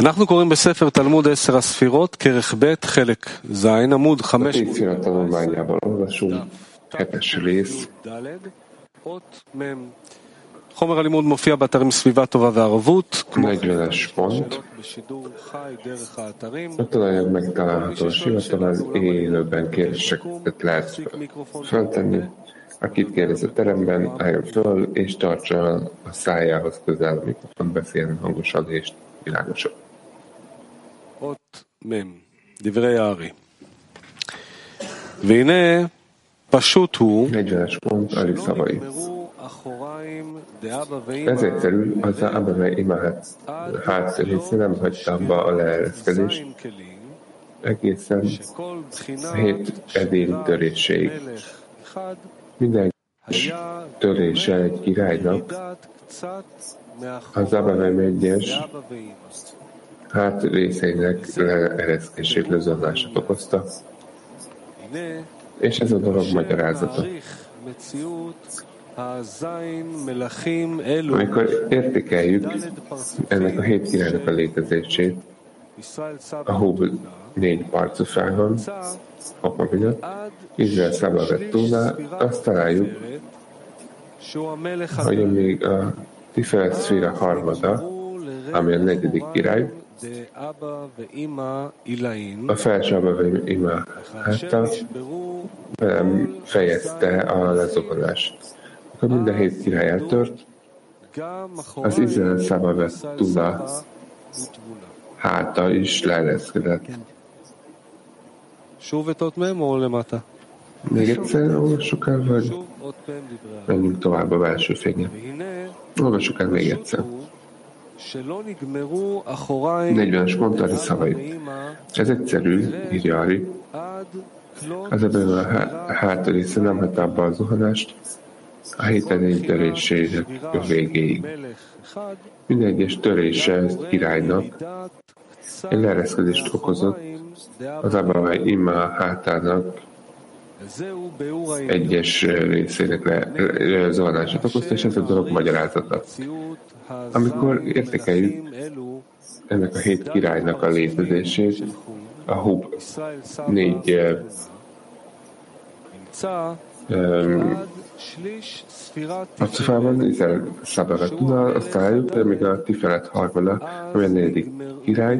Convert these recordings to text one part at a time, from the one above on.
אנחנו קוראים בספר תלמוד עשר הספירות, כרך ב', חלק ז', עמוד A חמש tíz szírat tanulmányában olvasunk, hetes rész, אות מ'. חומר הלימוד מופיע באתרים סביבה טובה וערבות, כמו כן 40-es pont. שאלות בשידור חי דרך האתרים. A talajok megtalálható a sivatagban, élőben kérdéseket lehet תפסיק מיקרופון feltenni. Akit kérdez a teremben, álljon föl, és tartsa a szájához közel a mikrofon, beszéljen hangosan és világosan. אות מ', דברי הארי. והנה, פשוט הוא, 40-es pont, Ari לא szavai. נגמרו אחוריים דאבא ואמא Ez egyszerű, az Abba imát hátsó része nem hagyta abba a leereszkedést, זין כלים, egészen שכל בחינה a hét edény töréséig. מלך אחד Minden היה törése egy királynak מידת קצת az Abba egyes מאבא ואמא. hát részeinek leereszkését lezonlását okozta. És ez a dolog magyarázata. Amikor értékeljük ennek a hét királynak a létezését, a Hubl négy parcufában, apa miatt, Izrael Szabavettúnál azt találjuk, hogy még a Tiferet Szféra harmada, ami a negyedik király, a felső ima. Háta nem um, fejezte a lezuhanást. Akkor minden hét király eltört, az Izrael száma vett Tuna háta is leereszkedett. Még egyszer olvassuk el, vagy. menjünk tovább a belső fénye. Olvassuk el még egyszer. 40-es mondani szavait. Ez egyszerű, írja Ari. Az ebben a háta része nem hat abba a zuhanást, a héten egy törésének a végéig. Minden egyes törése ezt királynak egy leereszkedést okozott az Abba ima hátának egyes részének zavarását okozta, és ez a dolog magyarázata. Amikor értékeljük ennek a hét királynak a létezését, a hub négy um, a cufában Izrael Szabaratuna, azt álljuk, de még a Tiferet harmada, ami a negyedik király,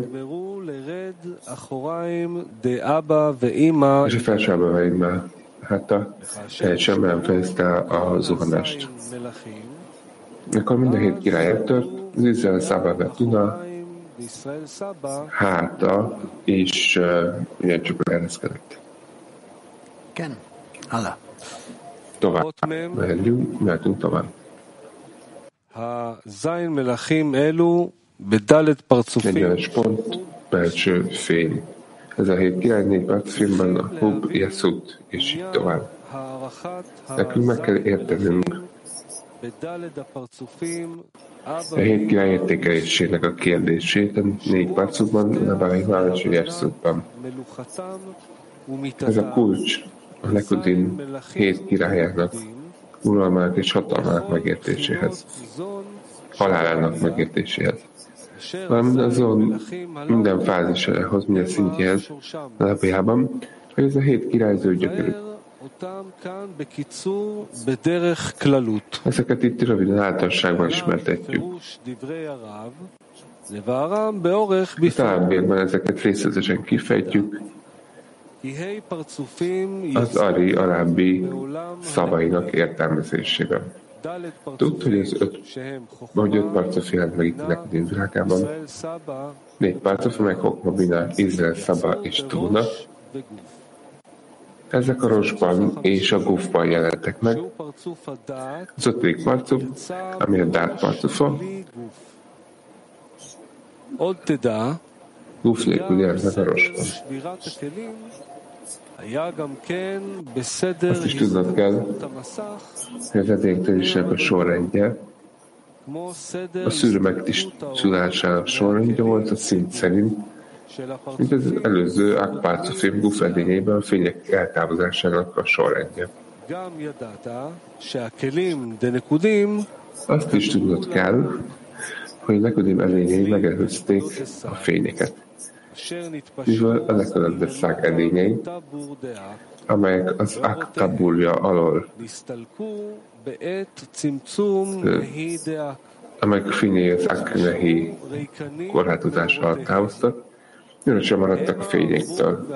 és hát a felsábavaimmal hátta teljesen belemfejezte a zuhanást. Mikor mind a hét király eltört, az Izrael Szaba duna, háta és uh, ugyancsak leereszkedett. Ken, Hala. Tovább, mehetünk, mehetünk tovább. Ha zain melachim elu, Negyenes pont belső fény. Ez a hét királyné Batszfinben a Hub Yesut, és így tovább. Nekünk meg kell értenünk a hét király értékelésének a kérdését a négy párcukban, Nebalihmán és Yerszutban. Ez a kulcs a nekudin hét királyának uralmának és hatalmának megértéséhez, halálának megértéséhez valamint azon minden fázisához, minden szintjéhez alapjában, hogy ez a hét királyzó gyökerű. Ezeket itt röviden általánosságban ismertetjük. A tábérben ezeket részletesen kifejtjük, az Ari arábbi szavainak értelmezésében. Tudta, hogy az öt, vagy öt párcof jelent meg itt neked Izraelkában. Négy párcof, amelyek Hokma, Bina, Izrael, Szaba és Tóna. Ezek a rosban és a gufban jelentek meg. Az ötödik párcof, ami a dát párcofa. Guf nélkül jelent meg a rosban. Azt is tudnod kell, hogy az vetéktörésnek a sorrendje, a szűrömek tisztulásának sorrendje volt a szint szerint, mint az előző Akpárcofim Guf edényében a fények eltávozásának a sorrendje. Azt is tudnod kell, hogy a nekudim edényei megelőzték a fényeket. Mivel a Nekodem edényei, amelyek az Aktabulja alól amelyek fényei az Aknehi korlátozása alatt távoztak, sem maradtak a fényéktől.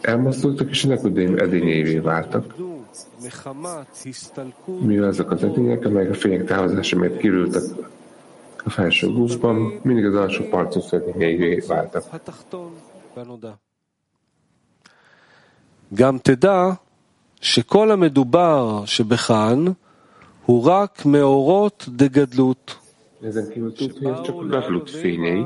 Elmozdultak és a Nekudim edényévé váltak, mivel azok az edények, amelyek a fények távozása miatt kirültek a felső gúzban, mindig az alsó parcos edényeivé váltak. גם תדע שכל המדובר שבכאן הוא רק מאורות דגדלות. Ezen kívül tud, hogy ez csak a gadlut fényei,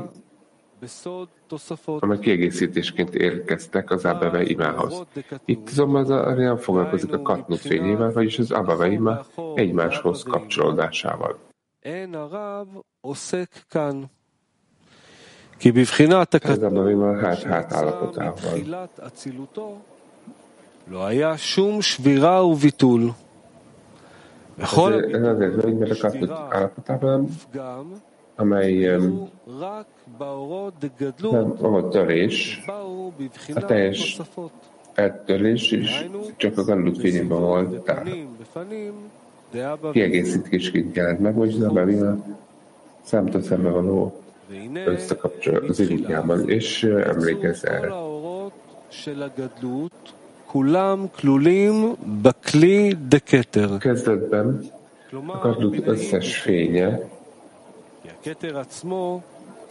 amely kiegészítésként érkeztek az Abave imához. Itt azonban az nem foglalkozik a katnut fényével, vagyis az Abave imá egymáshoz kapcsolódásával. אין הרב עוסק כאן. כי בבחינת הכתוב שנמצא אצילותו, לא היה שום שבירה וביטול. בכל הפגם, רק באורות דגדלו, באו בבחינת תוספות. הדגלים שג'וקו גלו פינים באורות דגדלו. kiegészítésként jelent meg, vagyis az a számtól szembe való összekapcsol az irányában, és emlékezz erre. כולם כלולים בכלי דקטר. Kezdetben a kadlut összes fénye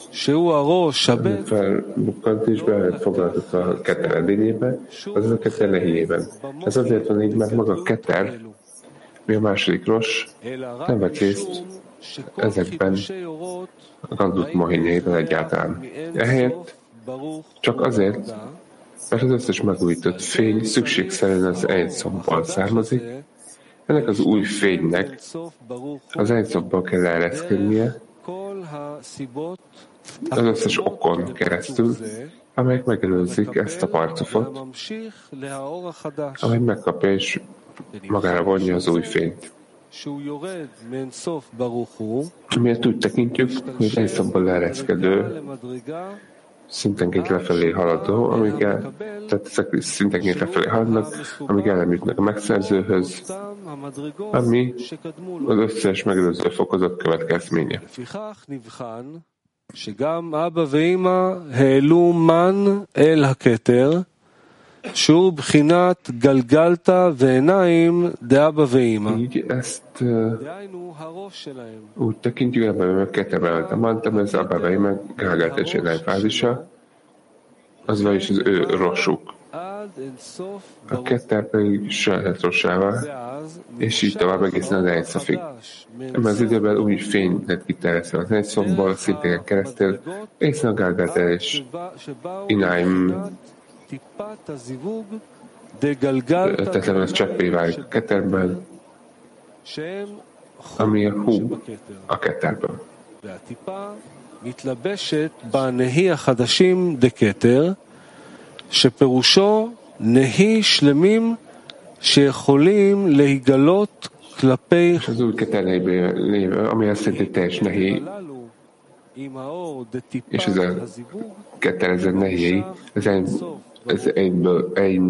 שהוא הראש, הבט, felbukkant és befoglaltott a keter edényébe, az a keter lehíjében. Ez azért van így, mert maga a keter, mi a második ros, nem vett részt ezekben a kadlut mohinjaiban egyáltalán. Ehelyett csak azért, mert az összes megújított fény szükségszerűen az Einszobból származik, ennek az új fénynek az Einszobból kell ereszkednie, az összes okon keresztül, amelyek megelőzik ezt a parcofot, amely megkapja és magára vonja az új fényt. Miért úgy tekintjük, hogy Einszobból leereszkedő szintenként lefelé haladó, amíg el, tehát ezek szintenként lefelé haladnak, amíg el nem jutnak a megszerzőhöz, ami az összes megelőző fokozat következménye. שגם אבא ואמא העלו מן אל הכתר, שהוא בחינת גלגלת ועיניים דאבא ואמא. Így ezt úgy tekintjük ebben, hogy kettőben mondtam, ez Abba Veima gálgáltásának fázisa, az vagyis az ő rosuk. A ketter pedig saját rossával, és így tovább egészen az egyszafig. Ebben az időben új fény lett kiterjesztve az egyszobból, szintén keresztül, egészen a Gálgáltel és Inaim לתת להם לשפר הקטר הכתר בל. והטיפה מתלבשת בנהי החדשים דקטר, שפירושו נהי שלמים שיכולים להיגלות כלפי... שזו כתר נהי, המייסד את שני és ez a ketelezett nehéj, ez egy, ez egyből, egy,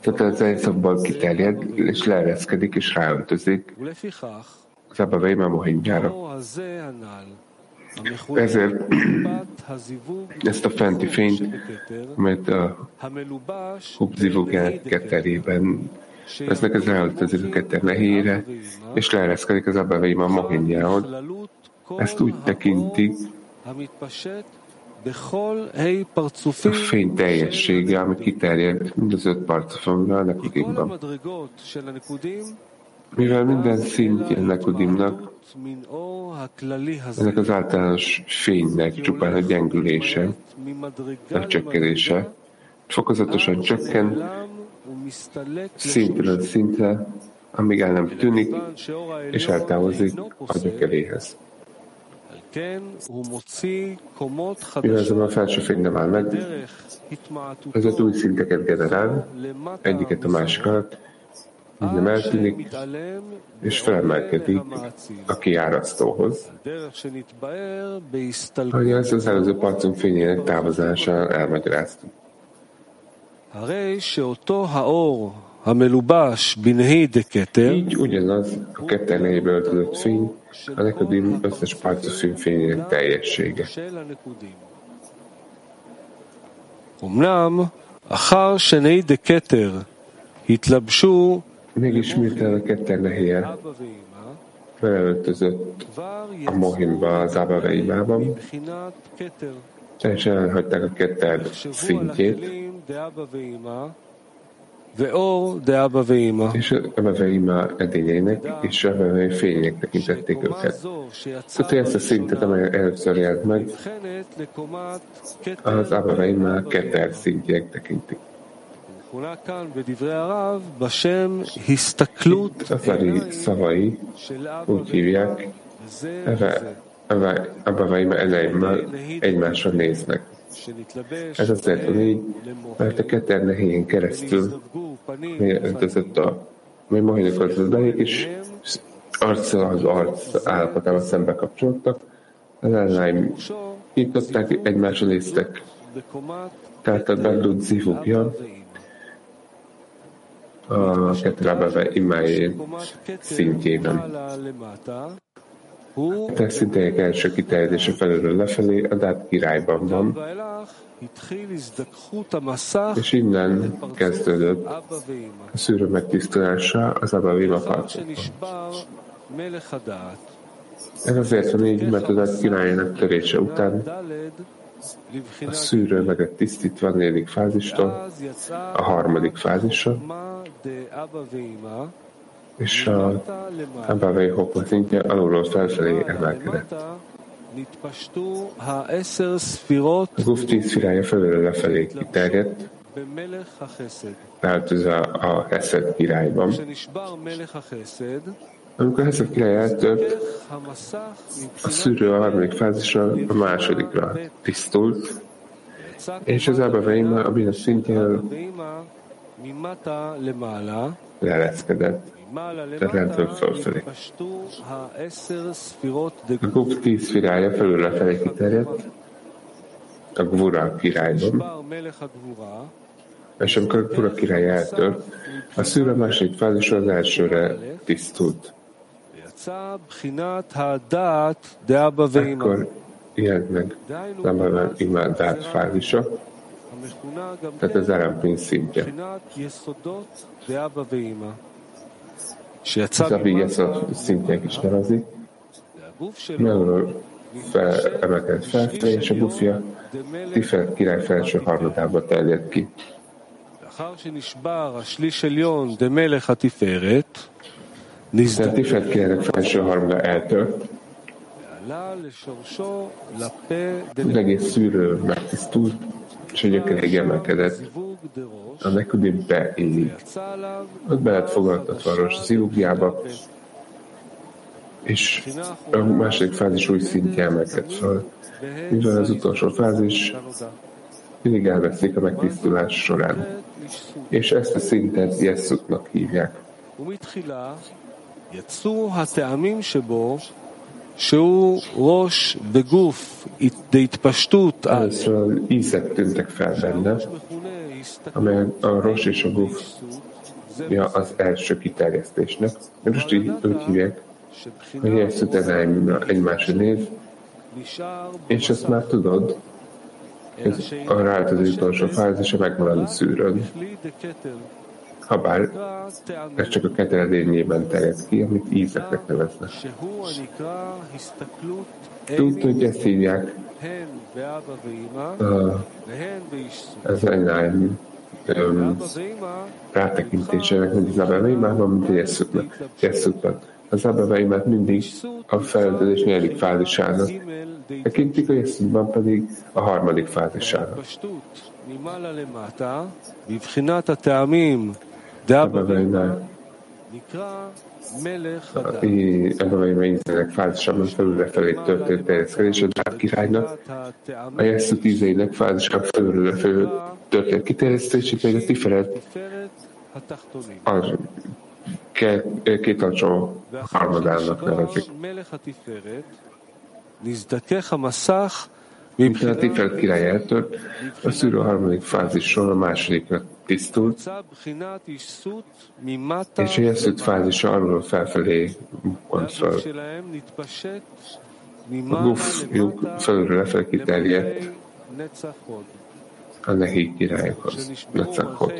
tehát az egy szabban kiterjed, és leereszkedik, és ráöltözik az Abba Veima Mohinjára. Ezért ezt a fenti fényt, amelyet a Hubzivugát keterében eznek az ráöltözik a keter nehére, és leereszkedik az Abba Veima Mohinjához. Ezt úgy tekintik, a fény teljessége, ami kiterjed mind az öt parcofomra a nekudimban. Mivel minden szintje nekudimnak, ennek az általános fénynek csupán a gyengülése, a csökkenése, fokozatosan csökken, szintről szintre, amíg el nem tűnik, és eltávozik a gyökeréhez. Mivel ez a felső fény nem áll meg, ezért új szinteket generál, egyiket a másik alatt, nem eltűnik, és felemelkedik a kiárasztóhoz. Ahogy ez az előző parcunk fényének távozásán elmagyaráztuk. Így ugyanaz a ketten nejéből öltözött fény, a Nikodim összes parcofilm fényének teljessége. אמנם, אחר שני דקטר התלבשו Mégis miután a ketten nehéje felöltözött a Mohimba, az Abaveimában, teljesen elhagyták a ketter szintjét, és Abaveima edényeinek és Abavei fények tekintették őket. Szóval ezt a szintet, amely először jelent meg, az Abaveima ketter szintjének tekintik. Itt a Fari szavai úgy hívják, Abaveima elejémmel egymásra néznek. Ez azért van így, mert a ketter nehéjén keresztül öltözött a mi majdnem öltözött és arccal az arc állapotával szembe kapcsolódtak, az ellenáim nyitották, egymásra néztek. Tehát a Bandut zivugja a kettőlábelve imájé szintjében. A teszintélyek első kiterjedése felülről lefelé a Dát királyban van, és innen kezdődött a szűrő megtisztulása az Abavima harcokban. Ez azért van így, mert a Dát királyának törése után a szűrő meg a tisztítva a negyedik fázistól, a harmadik fázisra, és a Abavai Hokon szintje alulról felfelé emelkedett. A Guf tíz firája felülről lefelé kiterjedt, változva a Hesed királyban. Amikor Hesed király eltört, a szűrő a harmadik fázisra a másodikra tisztult, és az Abaveim a bűnös szintjén leereszkedett, tehát lentről fölfelé. A Guk tíz firája felül lefelé kiterjedt, a Gvura királyban, és amikor a Gvura király eltört, a szűr második fázisra az elsőre tisztult. Akkor jelent meg Lambavan imádát fázisa, tehát az Arampin szintje. Ez a Vigyesza szintjének is nevezik. Melről emelkedett felfelé, és a bufja Tiferet király felső harmadába terjedt ki. De a Tiferet királynak felső harmada eltört, az egész szűrő megtisztult, és a gyökerig emelkedett. A Nekudim beillik. Ott be lett fogadtatva a rossz zilugjába, és a második fázis új szintje emelkedett fel. Mivel az utolsó fázis mindig elveszik a megtisztulás során. És ezt a szintet Jesszuknak hívják. Először ízek tűntek fel benne, amely a Rosh és a Guf ja, az első kiterjesztésnek. Most így úgy hívják, hogy ezt utána egymásra néz, és ezt már tudod, ez a rád az utolsó fázis a megmaradó szűrőn. Habár ez csak a keteredényében terjed ki, amit ízeknek neveznek. Tudod, hogy ezt hívják egy um, rátekintésének, mint az abeveimában, mint a jesszuknak. Az abeveimát mindig a felöltözés negyedik fázisának tekintik, a jesszukban pedig a harmadik fázisának. Ebben megnéznek fázisában felülre felé történt terjeszkedés a Dáv királynak, a Jesszu tízeinek fázisában felülre felé történt kiterjesztés, pedig a Tiferet az két, alcsó harmadának nevezik. Miután a Tiferet király eltört, a szűrő harmadik fázisról a másodikra tisztult, és a jeszült fázisa alulról felfelé bukkant fel. A gufjuk felülről lefelé kiterjedt a nehi királyokhoz, Necachot.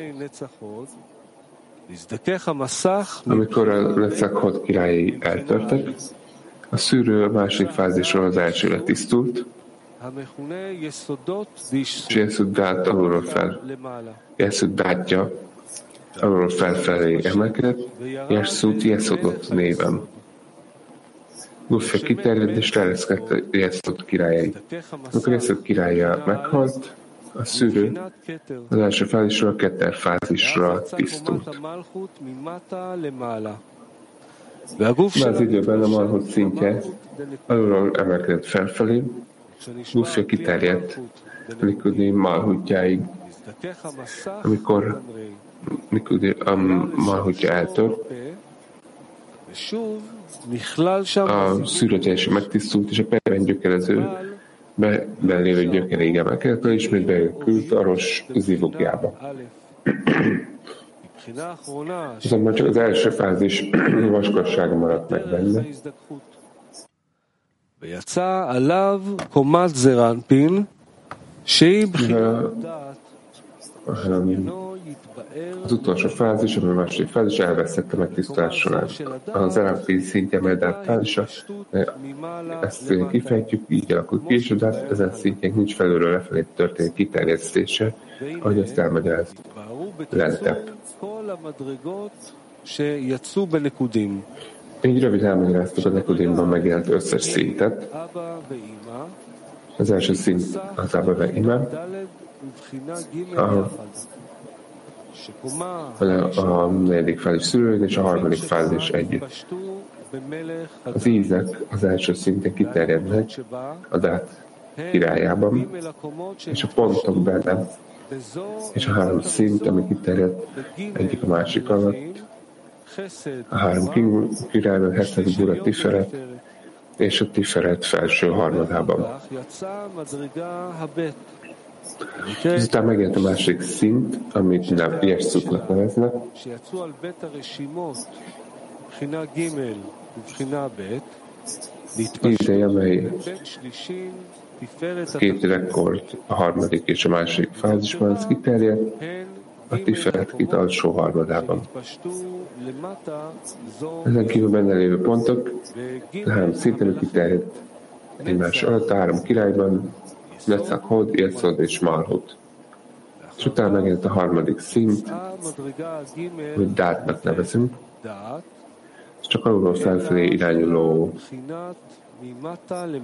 Amikor a Necachot királyi eltörtek, a szűrő a másik fázisról az elsőre tisztult, és Jeszuddát alulról fel, Jeszuddátja alulról felfelé emelkedett, Jesud Jesudot névem. Gufja kiterjedt és terjeszkedte Jeszud királyai. Amikor Jeszud királya meghalt, a szűrő az első fázisról a ketter fázisra tisztult. Már az időben a malhut szintje alulról emelkedett felfelé, Gufja kiterjedt Likudi malhutjáig. Amikor Likudi a malhutja eltört, a teljesen megtisztult, és a perben gyökerező be, belévő gyökeréig emelkedett, és ismét bekült a rossz zivogjába. Azonban csak az első fázis vaskossága maradt meg benne. Az utolsó fázis, ami a második fázis elvesztette meg tisztulás során. Az LMP szintje medált fázisa, ezt kifejtjük, így alakul ki, és a DAT ezen szintjének nincs felülről lefelé történő kiterjesztése, ahogy ezt elmagyaráz lentebb. Így rövid elmagyaráztuk a Nekudimban megjelent összes szintet. Az első szint az Abba Ima, a a negyedik fázis szülőn és a harmadik fázis együtt. Az ízek az első szinten kiterjednek a dát királyában, és a pontok benne, és a három szint, ami kiterjed egyik a másik alatt, a három királyban Heszed, Bura, Tiferet, és a Tiferet felső harmadában. Azután megjelent a másik szint, amit nem Jesszuknak neveznek. Ízei, amely két rekord, a harmadik és a második fázisban, ez kiterjedt a Tiferet két alsó harmadában. Ezen kívül benne lévő pontok, három szinten kiterjedt egymás alatt, a három királyban, Hod, Yesod és Malhut. És utána megjelent a harmadik szint, amit Dátnak nevezünk, és csak alulról felfelé irányuló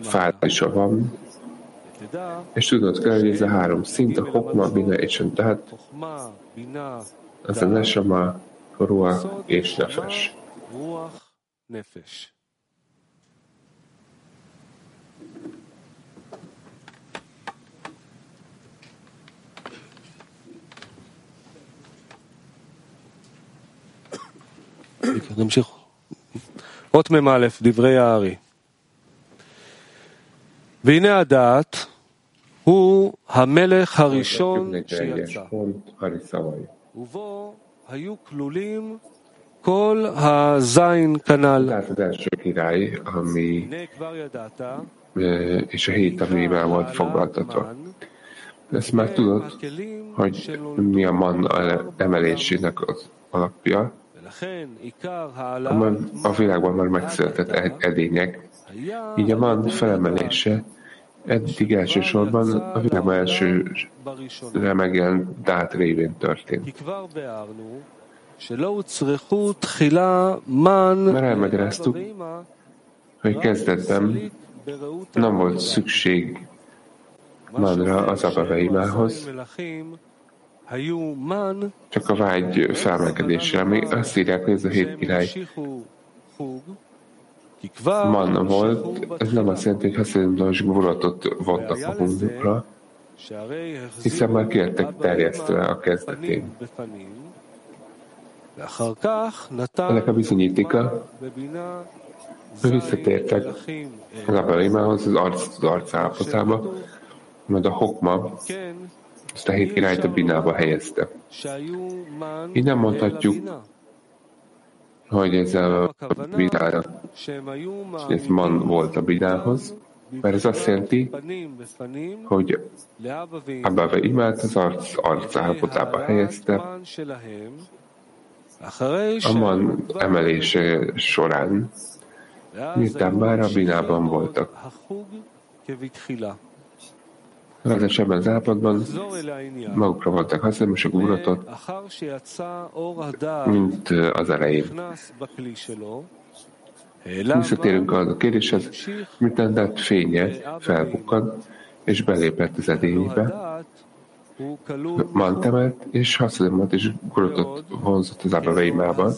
fázisa van, és tudod kell, hogy ez a három szint, a Hokma, Bina és a Dát, az a Nesama, Ruach és Nefes. נמשיך. אות מ"א, דברי הארי. Tehát az első király, ami és a hét, ami már volt foglaltatva. Ezt már tudod, hogy mi a man emelésének az alapja, a világban már megszületett edények, így a man felemelése eddig elsősorban a világban elsőre megjelent dát révén történt. Mert elmagyaráztuk, hogy kezdetben nem volt szükség manra az abaveimához, csak a vágy felmelkedésre, ami azt írják, hogy ez a hét király manna volt, ez nem azt jelenti, hogy haszondos guratot vontak a hundukra, hiszen már kértek terjesztve a kezdetén. Ennek a bizonyítéka, hogy visszatértek az Abelimához, az arc, az arc állapotába, majd a Hokma ezt a hét királyt a Binába helyezte. Így nem mondhatjuk, hogy ez a Binára, ez man volt a Binához, mert ez azt jelenti, hogy Abba imád az arc, arc állapotába helyezte, a man emelése során, miután már a binában voltak. Ráadásul ebben az állapotban magukra voltak hasznosok uratot, mint az elején. Visszatérünk a kérdéshez, miután Dát fénye felbukkan, és belépett az edénybe, Mantemet és Haszadimat és Gurutot vonzott az Ábraveimában.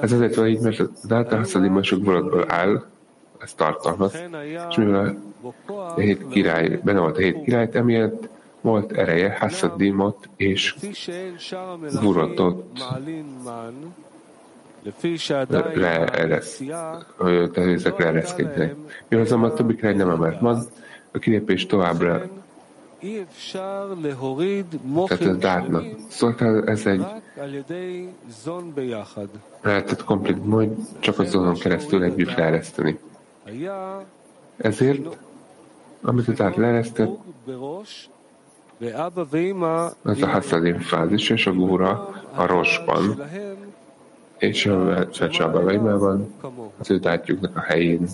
Ez azért van így, mert Dát a Haszadima sok Gurutból áll, ez tartalmaz, és mivel a hét király, benne volt a hét király, emiatt volt ereje Hassadimot és Gurutot leeresz, tehát ezekre ereszkedjenek. Mivel azonban a többi király nem emelt man, a kilépés továbbra tehát ez dátnak. Szóval ez egy lehetett komplet majd csak a zónon keresztül együtt leereszteni. Ezért, amit az át leeresztett, az a Hassadim fázis, és a Gúra a Rosban, és a Csecsaba Veimában az ő tárgyuknak a helyén,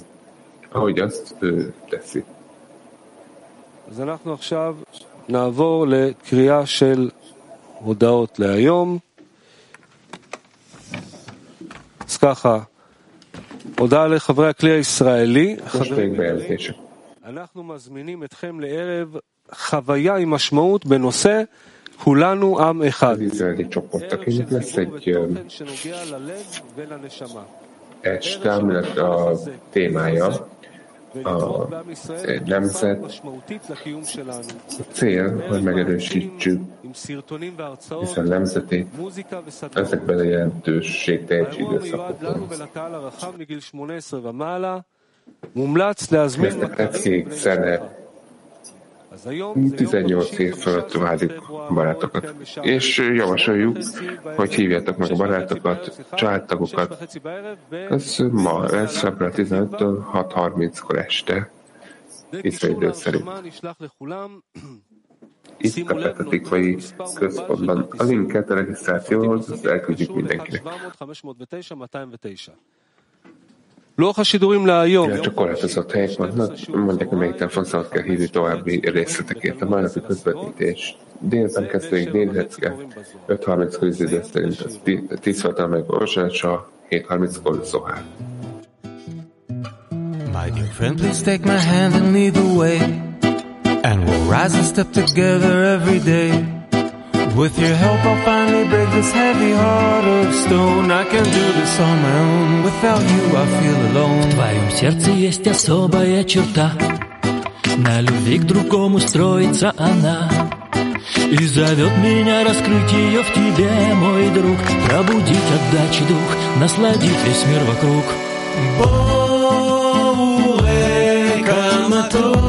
ahogy azt ő teszi. אז אנחנו עכשיו נעבור לקריאה של הודעות להיום. אז ככה, הודעה לחברי הכלי הישראלי. אנחנו מזמינים אתכם לערב חוויה עם משמעות בנושא כולנו עם אחד. este, aminek a témája a nemzet. A cél, hogy megerősítsük hiszen nemzetét ezekben a jelentőség teljes időszakokban. Ezt a kreckék zene 18 év fölött válik barátokat. És javasoljuk, hogy hívjátok meg a barátokat, családtagokat. Ez ma lesz február 15-től 6.30-kor este, Izrael szerint Itt a Petatikvai központban a linket a regisztrációhoz elküldjük mindenkinek. לוח השידורים להיום. csak korlátozott helyek vannak, mondják, hogy melyik telefonszámot kell hívni további részletekért. A mai közvetítés délután kezdődik Dél-Lecke, 5.30-kor idő szerint 10 fajta meg Orsácsa, 7.30-kor Zohár. My dear friend, please take my hand and lead the way And we'll rise and step together every day. With your help I'll finally break this heavy heart of stone. I can do this on my own. Without you I feel alone. В твоем сердце есть особая черта. На любви к другому строится она. И зовет меня раскрыть ее в тебе, мой друг. Пробудить, отдачи дух, насладить весь мир вокруг. Боуэ камато